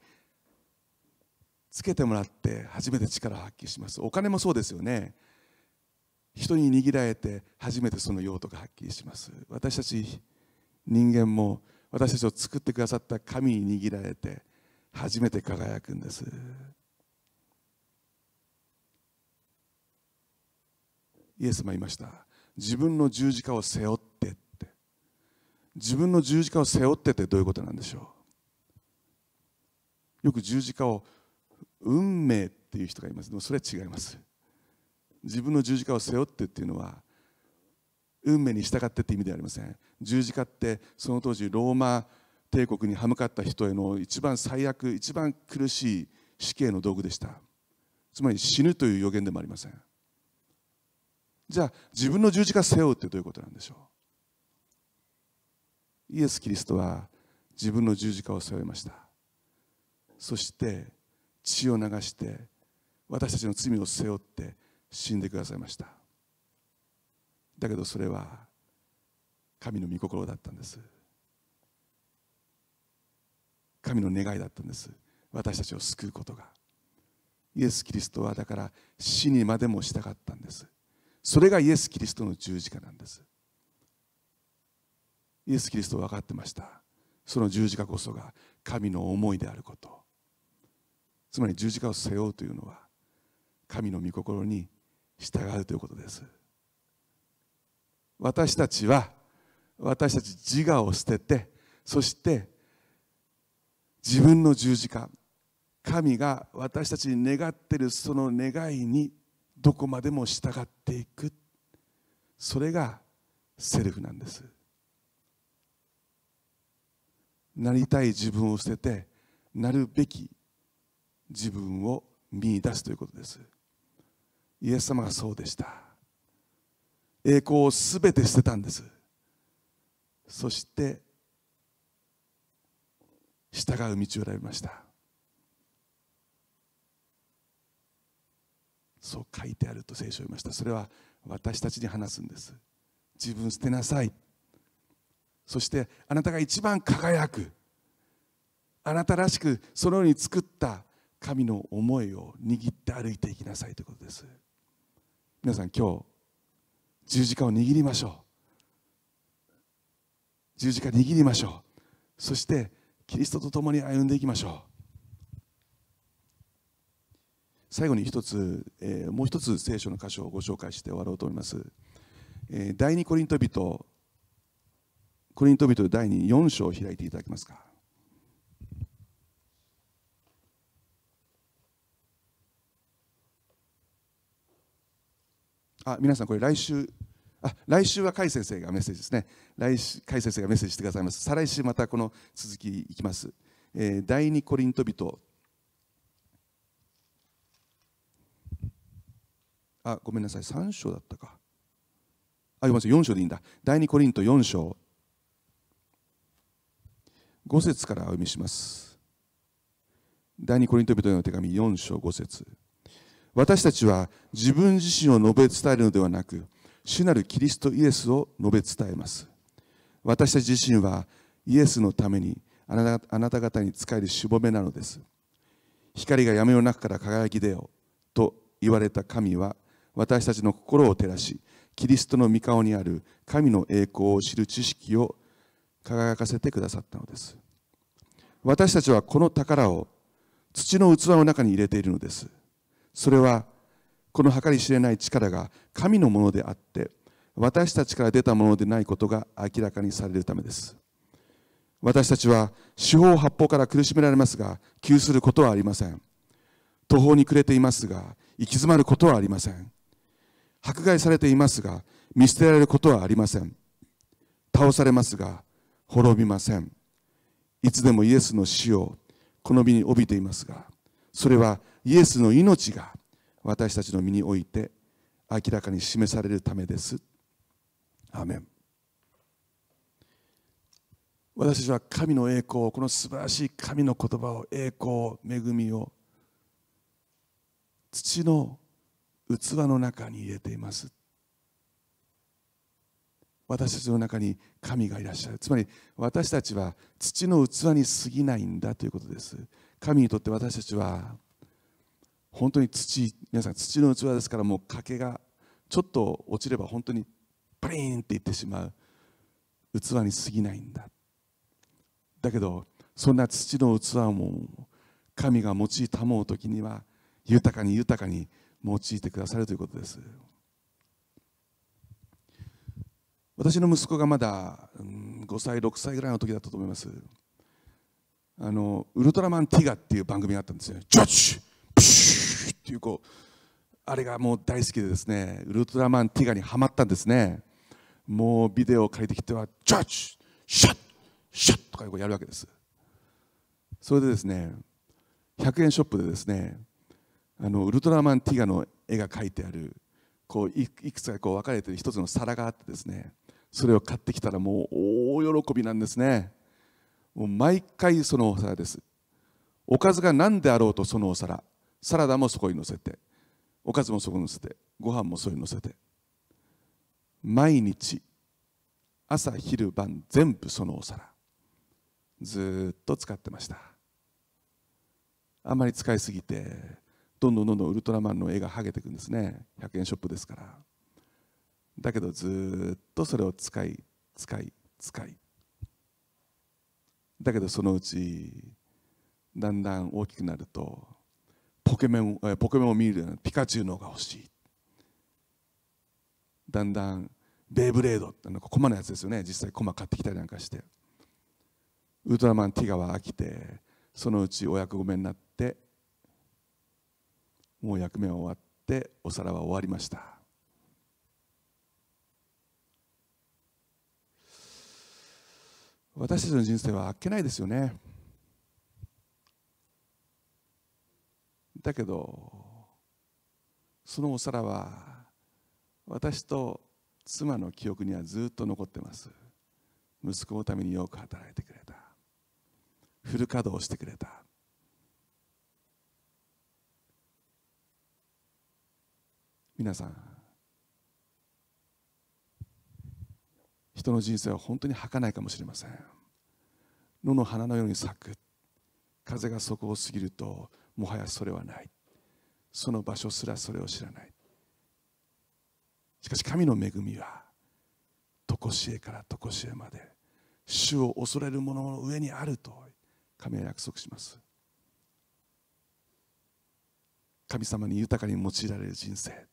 つけてもらって初めて力を発揮します。お金もそうですよね。人に握られて初めてその用途がはっきりします。私たち人間も私たちを作ってくださった神に握られて初めて輝くんです。イエスも言いました。自分の十字架を背負ってって。自分の十字架を背負ってってどういうことなんでしょう。よく十字架を運命っていう人がいます。でもそれは違います。自分の十字架を背負ってっていうのは運命に従ってって意味ではありません。十字架ってその当時ローマ帝国に歯向かった人への一番最悪一番苦しい死刑の道具でした。つまり死ぬという予言でもありません。じゃあ自分の十字架背負うってどういうことなんでしょう？イエス・キリストは自分の十字架を背負いました。そして血を流して私たちの罪を背負って死んでくださいました。だけどそれは神の御心だったんです。神の願いだったんです。私たちを救うことが。イエス・キリストはだから死にまでもしたかったんです。それがイエス・キリストの十字架なんです。イエス・キリストは分かってました。その十字架こそが神の思いであること。つまり十字架を背負うというのは神の御心に従うということです。私たちは私たち自我を捨ててそして自分の十字架神が私たちに願っているその願いにどこまでも従っていく。それがセルフなんです。なりたい自分を捨ててなるべき自分を見出すということです。イエス様がそうでした。栄光をすべて捨てたんです。そして従う道を選びました。そう書いてあると聖書を言いました。それは私たちに話すんです。自分捨てなさい。そしてあなたが一番輝く。あなたらしくそのように作った神の思いを握って歩いていきなさいということです。皆さん今日十字架を握りましょう。十字架握りましょう。そしてキリストと共に歩んでいきましょう。最後に一つ、えー、もう一つ聖書の箇所をご紹介して終わろうと思います、えー、第二コリント人コリント人第2 4章を開いていただけますか？あ皆さんこれ来週あ来週は甲斐先生がメッセージですね。来週甲斐先生がメッセージしてくださいます。再来週またこの続きいきます、えー、第二コリント人あごめんなさい。3章だったか。あごめんなさい4章でいいんだ。第二コリント4章。5節からお読みします。第二コリント人への手紙4章5節。私たちは自分自身を述べ伝えるのではなく主なるキリストイエスを述べ伝えます。私たち自身はイエスのためにあなたあなた方に仕えるしぼめなのです。光が闇の中から輝き出よと言われた神は私たちの心を照らしキリストの御顔にある神の栄光を知る知識を輝かせてくださったのです。私たちはこの宝を土の器の中に入れているのです。それはこの計り知れない力が神のものであって私たちから出たものでないことが明らかにされるためです。私たちは四方八方から苦しめられますが窮することはありません。途方に暮れていますが行き詰まることはありません。迫害されていますが見捨てられることはありません。倒されますが滅びません。いつでもイエスの死をこの身に帯びていますがそれはイエスの命が私たちの身において明らかに示されるためです。アメン。私たちは神の栄光この素晴らしい神の言葉を栄光恵みを土の器の中に入れています。私たちの中に神がいらっしゃる。つまり私たちは土の器に過ぎないんだということです。神にとって私たちは本当に土。皆さん土の器ですからもう欠けがちょっと落ちれば本当にパリーンっていってしまう。器に過ぎないんだ。だけどそんな土の器も神が用いたもう時には豊かに豊かに用いてくださるということです。私の息子がまだ5歳6歳ぐらいの時だったと思います。あのウルトラマンティガっていう番組があったんですよ。ジャッジプシューっていうこうあれがもう大好きでですね。ウルトラマンティガにはまったんですね。もうビデオを借りてきてはジャッジシャッシャッとかやるわけです。それでですね100円ショップでですねあのウルトラマンティガの絵が描いてあるこういくつかこう分かれてる一つの皿があってですねそれを買ってきたらもう大喜びなんですね。もう毎回そのお皿です。おかずが何であろうとそのお皿。サラダもそこに乗せておかずもそこに乗せてご飯もそれに乗せて。毎日朝昼晩全部そのお皿。ずっと使ってました。あんまり使いすぎてどんどんどんどんウルトラマンの絵が剥げていくんですね。100円ショップですから。だけどずっとそれを使い使い使い。だけどそのうちだんだん大きくなるとポケモンポケモンを見るようなピカチュウの方が欲しい。だんだんベイブレードってコマのやつですよね。実際コマ買ってきたりなんかして。ウルトラマンティガは飽きてそのうちお役御免になってもう役目は終わってお皿は終わりました。私たちの人生はあっけないですよね。だけどそのお皿は私と妻の記憶にはずっと残ってます。息子のためによく働いてくれた。フル稼働してくれた。皆さん。人の人生は本当に儚いかもしれません。野の花のように咲く。風がそこを過ぎるともはやそれはない。その場所すらそれを知らない。しかし神の恵みは常しえから常しえまで主を恐れる者の上にあると神は約束します。神様に豊かに用いられる人生。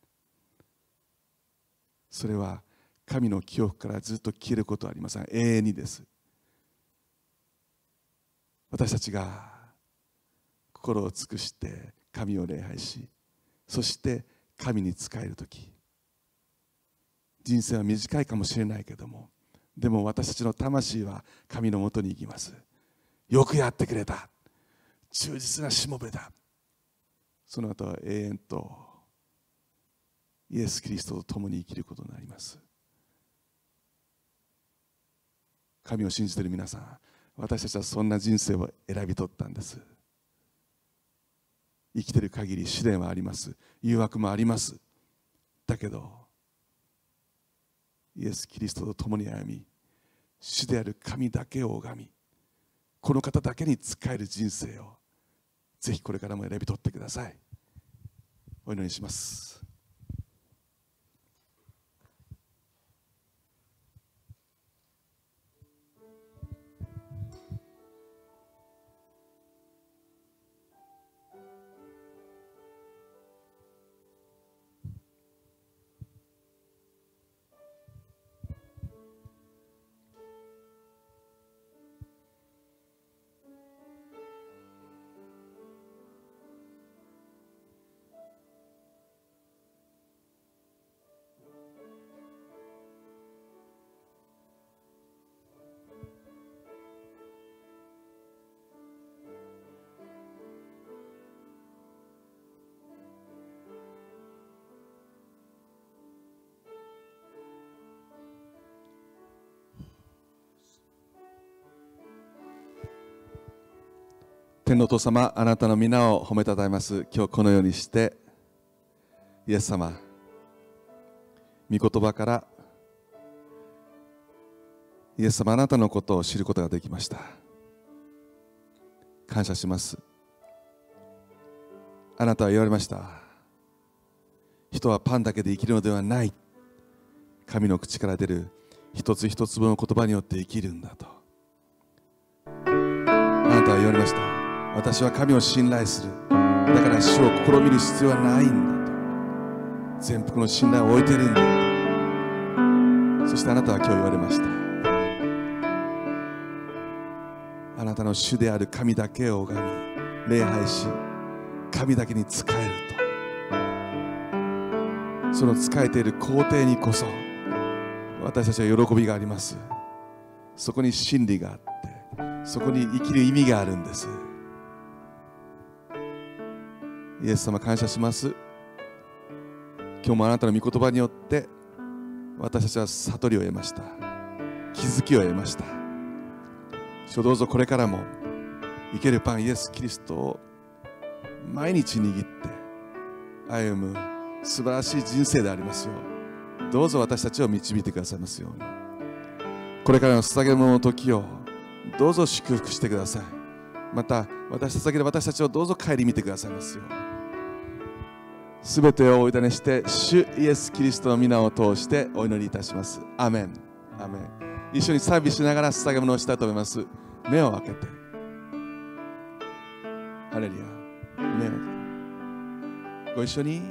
それは神の記憶からずっと消えることはありません。永遠にです。私たちが心を尽くして神を礼拝しそして神に仕える時。人生は短いかもしれないけどもでも私たちの魂は神のもとに行きます。よくやってくれた。忠実なしもべだ。その後は永遠とイエス・キリストと共に生きることになります。神を信じている皆さん私たちはそんな人生を選び取ったんです。生きている限り試練はあります。誘惑もあります。だけどイエス・キリストと共に歩み主である神だけを拝みこの方だけに仕える人生をぜひこれからも選び取ってください。お祈りします。天のお父様あなたの皆を褒めたたえます。今日このようにしてイエス様御言葉からイエス様あなたのことを知ることができました。感謝します。あなたは言われました。人はパンだけで生きるのではない。神の口から出る一つ一つ分の言葉によって生きるんだと。あなたは言われました。私は神を信頼する。だから主を試みる必要はないんだと。全幅の信頼を置いているんだと。そしてあなたは今日言われました。あなたの主である神だけを拝み礼拝し神だけに仕えると。その仕えている皇帝にこそ私たちは喜びがありますそこに真理があってそこに生きる意味があるんですイエス様感謝します。今日もあなたの御言葉によって私たちは悟りを得ました。気づきを得ました。主どうぞこれからも生けるパンイエス・キリストを毎日握って歩む素晴らしい人生でありますよどうぞ私たちを導いてくださいますように。これからの捧げ物の時をどうぞ祝福してください。また私捧げる私たちをどうぞ顧みてくださいますように。すべてをお委ねして主イエス・キリストの皆を通してお祈りいたします。アメン。アメン。一緒に賛美しながら捧げ物をしたいと思います。目を開けて。ハレルヤ。目を開けて。ご一緒に。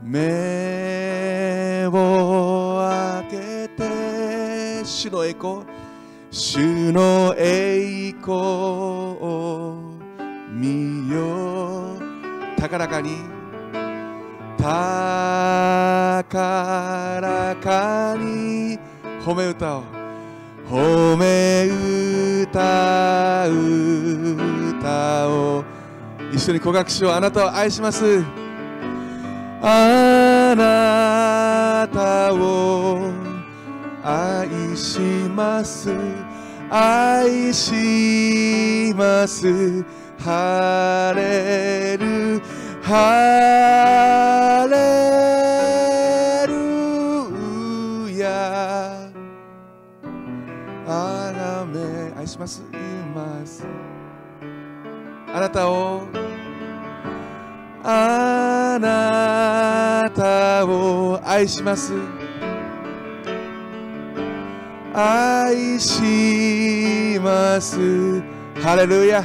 目を開けて。主の栄光主の栄光を見よ。う高らかに。高らかに褒め歌を褒め歌歌を一緒に告白しようあなたを愛します。あなたを愛します。愛します。ハレルハレルヤあらめ愛しますいますあなたをあなたを愛します愛しますハレルヤ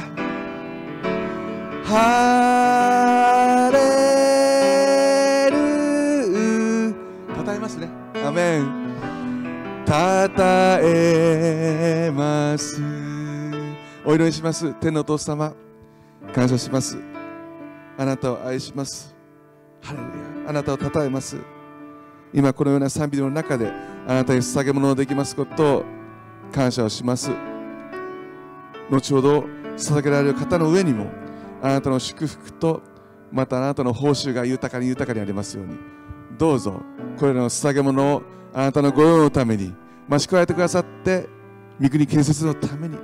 ハたたえます。お祈りします。天のお父様。感謝します。あなたを愛します。ハレルヤ。あなたをたたえます。今このような賛美の中であなたに捧げ物をできますことを感謝をします。後ほど捧げられる方の上にもあなたの祝福とまたあなたの報酬が豊かに豊かにありますように。どうぞこれらの捧げ物をあなたのご用のために増し加えてくださって御国建設のために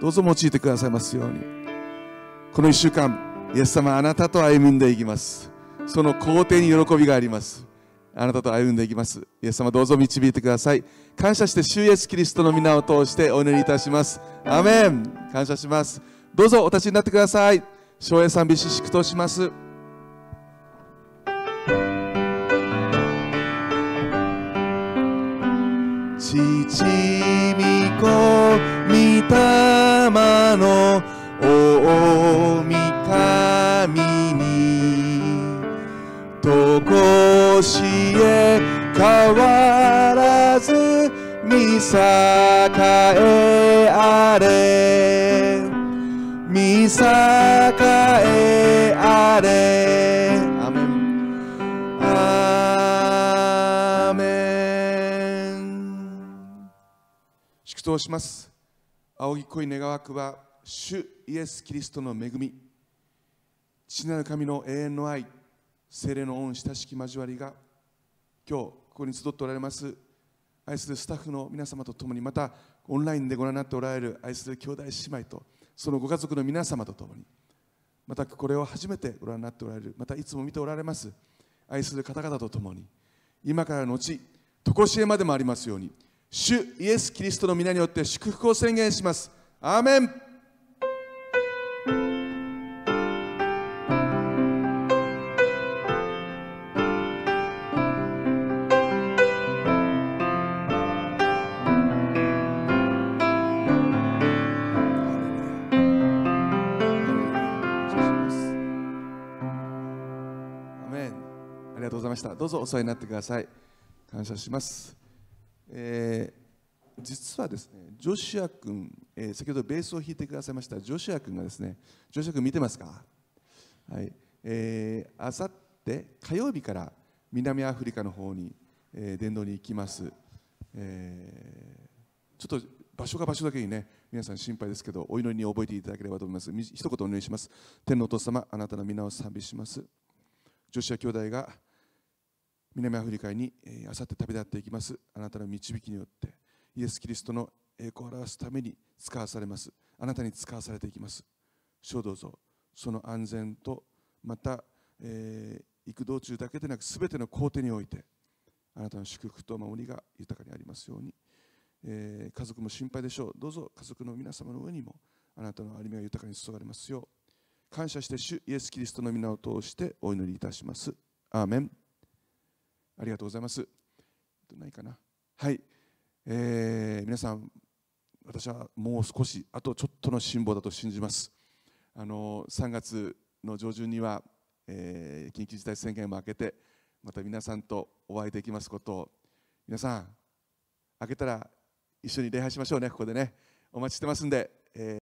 どうぞ用いてくださいますように。この1週間イエス様あなたと歩んでいきます。その皇帝に喜びがあります。あなたと歩んでいきます。イエス様どうぞ導いてください。感謝して主イエスキリストの皆を通してお祈りいたします。アメン。感謝します。どうぞお立ちになってください。昭栄賛美詩祝祷します。父御子御霊の大神に。とこしえ変わらず見栄えあれ。見栄えあれ。祷します。青木恋願わくは主イエス・キリストの恵み。父なる神の永遠の愛精霊の恩親しき交わりが今日ここに集っておられます。愛するスタッフの皆様と共にまたオンラインでご覧になっておられる愛する兄弟姉妹とそのご家族の皆様と共にまたこれを初めてご覧になっておられるまたいつも見ておられます愛する方々と共に今からの後常しえまでもありますように主イエス・キリストの皆によって祝福を宣言します。アーメン。どうぞお世話になってください感謝しますえー実はですねジョシュア君、えー先ほどベースを弾いてくださいましたジョシュア君がですねジョシュア君見てますか？はい。えー、あさって火曜日から南アフリカの方に、えー伝道に行きます、えーちょっと場所が場所だけにね皆さん心配ですけどお祈りに覚えていただければと思います。一言お願いします。天のお父様あなたの皆を賛美します。ジョシュア兄弟が南アフリカにあさって旅立っていきます。あなたの導きによってイエス・キリストの栄光を表すために使わされます。あなたに使わされていきます。主をどうぞ。その安全とまた、えー行く道中だけでなく全ての工程においてあなたの祝福と守りが豊かにありますように、えー家族も心配でしょう。どうぞ家族の皆様の上にもあなたの歩みが豊かに注がれますよう。感謝して主イエス・キリストの皆を通してお祈りいたします。アーメン。ありがとうございます。ないかな。はい、えー皆さん私はもう少しあとちょっとの辛抱だと信じます。あの3月の上旬には、えー緊急事態宣言も明けてまた皆さんとお会いできますことを皆さん明けたら一緒に礼拝しましょうねここでね。お待ちしてますんで、えー